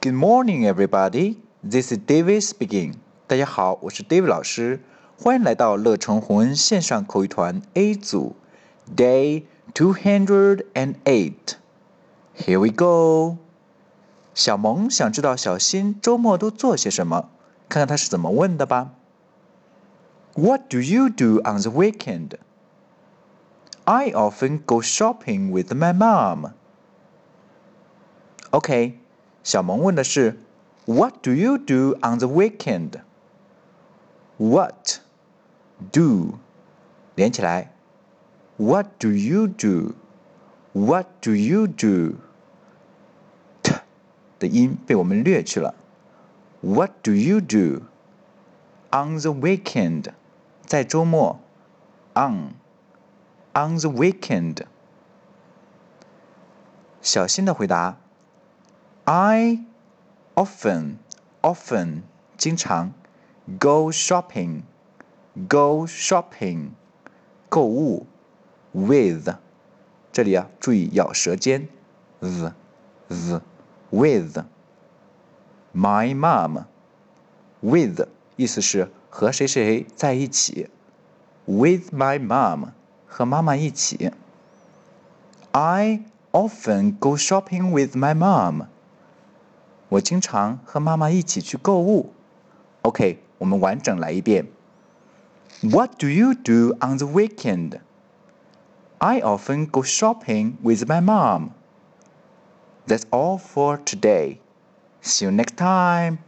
Good morning, everybody. This is David speaking. 大家好，我是 David 老师，欢迎来到乐成红恩线上口语团 A 组，Day two hundred and eight. Here we go. 小萌想知道小新周末都做些什么，看看他是怎么问的吧。What do you do on the weekend? I often go shopping with my mom. OK， 小萌问的是 What do you do on the weekend? What do 连起来，What do you do? What do you do? t 的音被我们略去了。What do you do on the weekend? 在周末，on on the weekend。小新的回答 ：I often often 经常 go shopping go shopping 购物 with 这里啊注意咬舌尖 z z with my mom with 意思是和谁谁在一起，with my mom 和妈妈一起。I often go shopping with my mom。 我经常和妈妈一起去购物。OK，我们完整来一遍。What do you do on the weekend? I often go shopping with my mom. That's all for today. See you next time.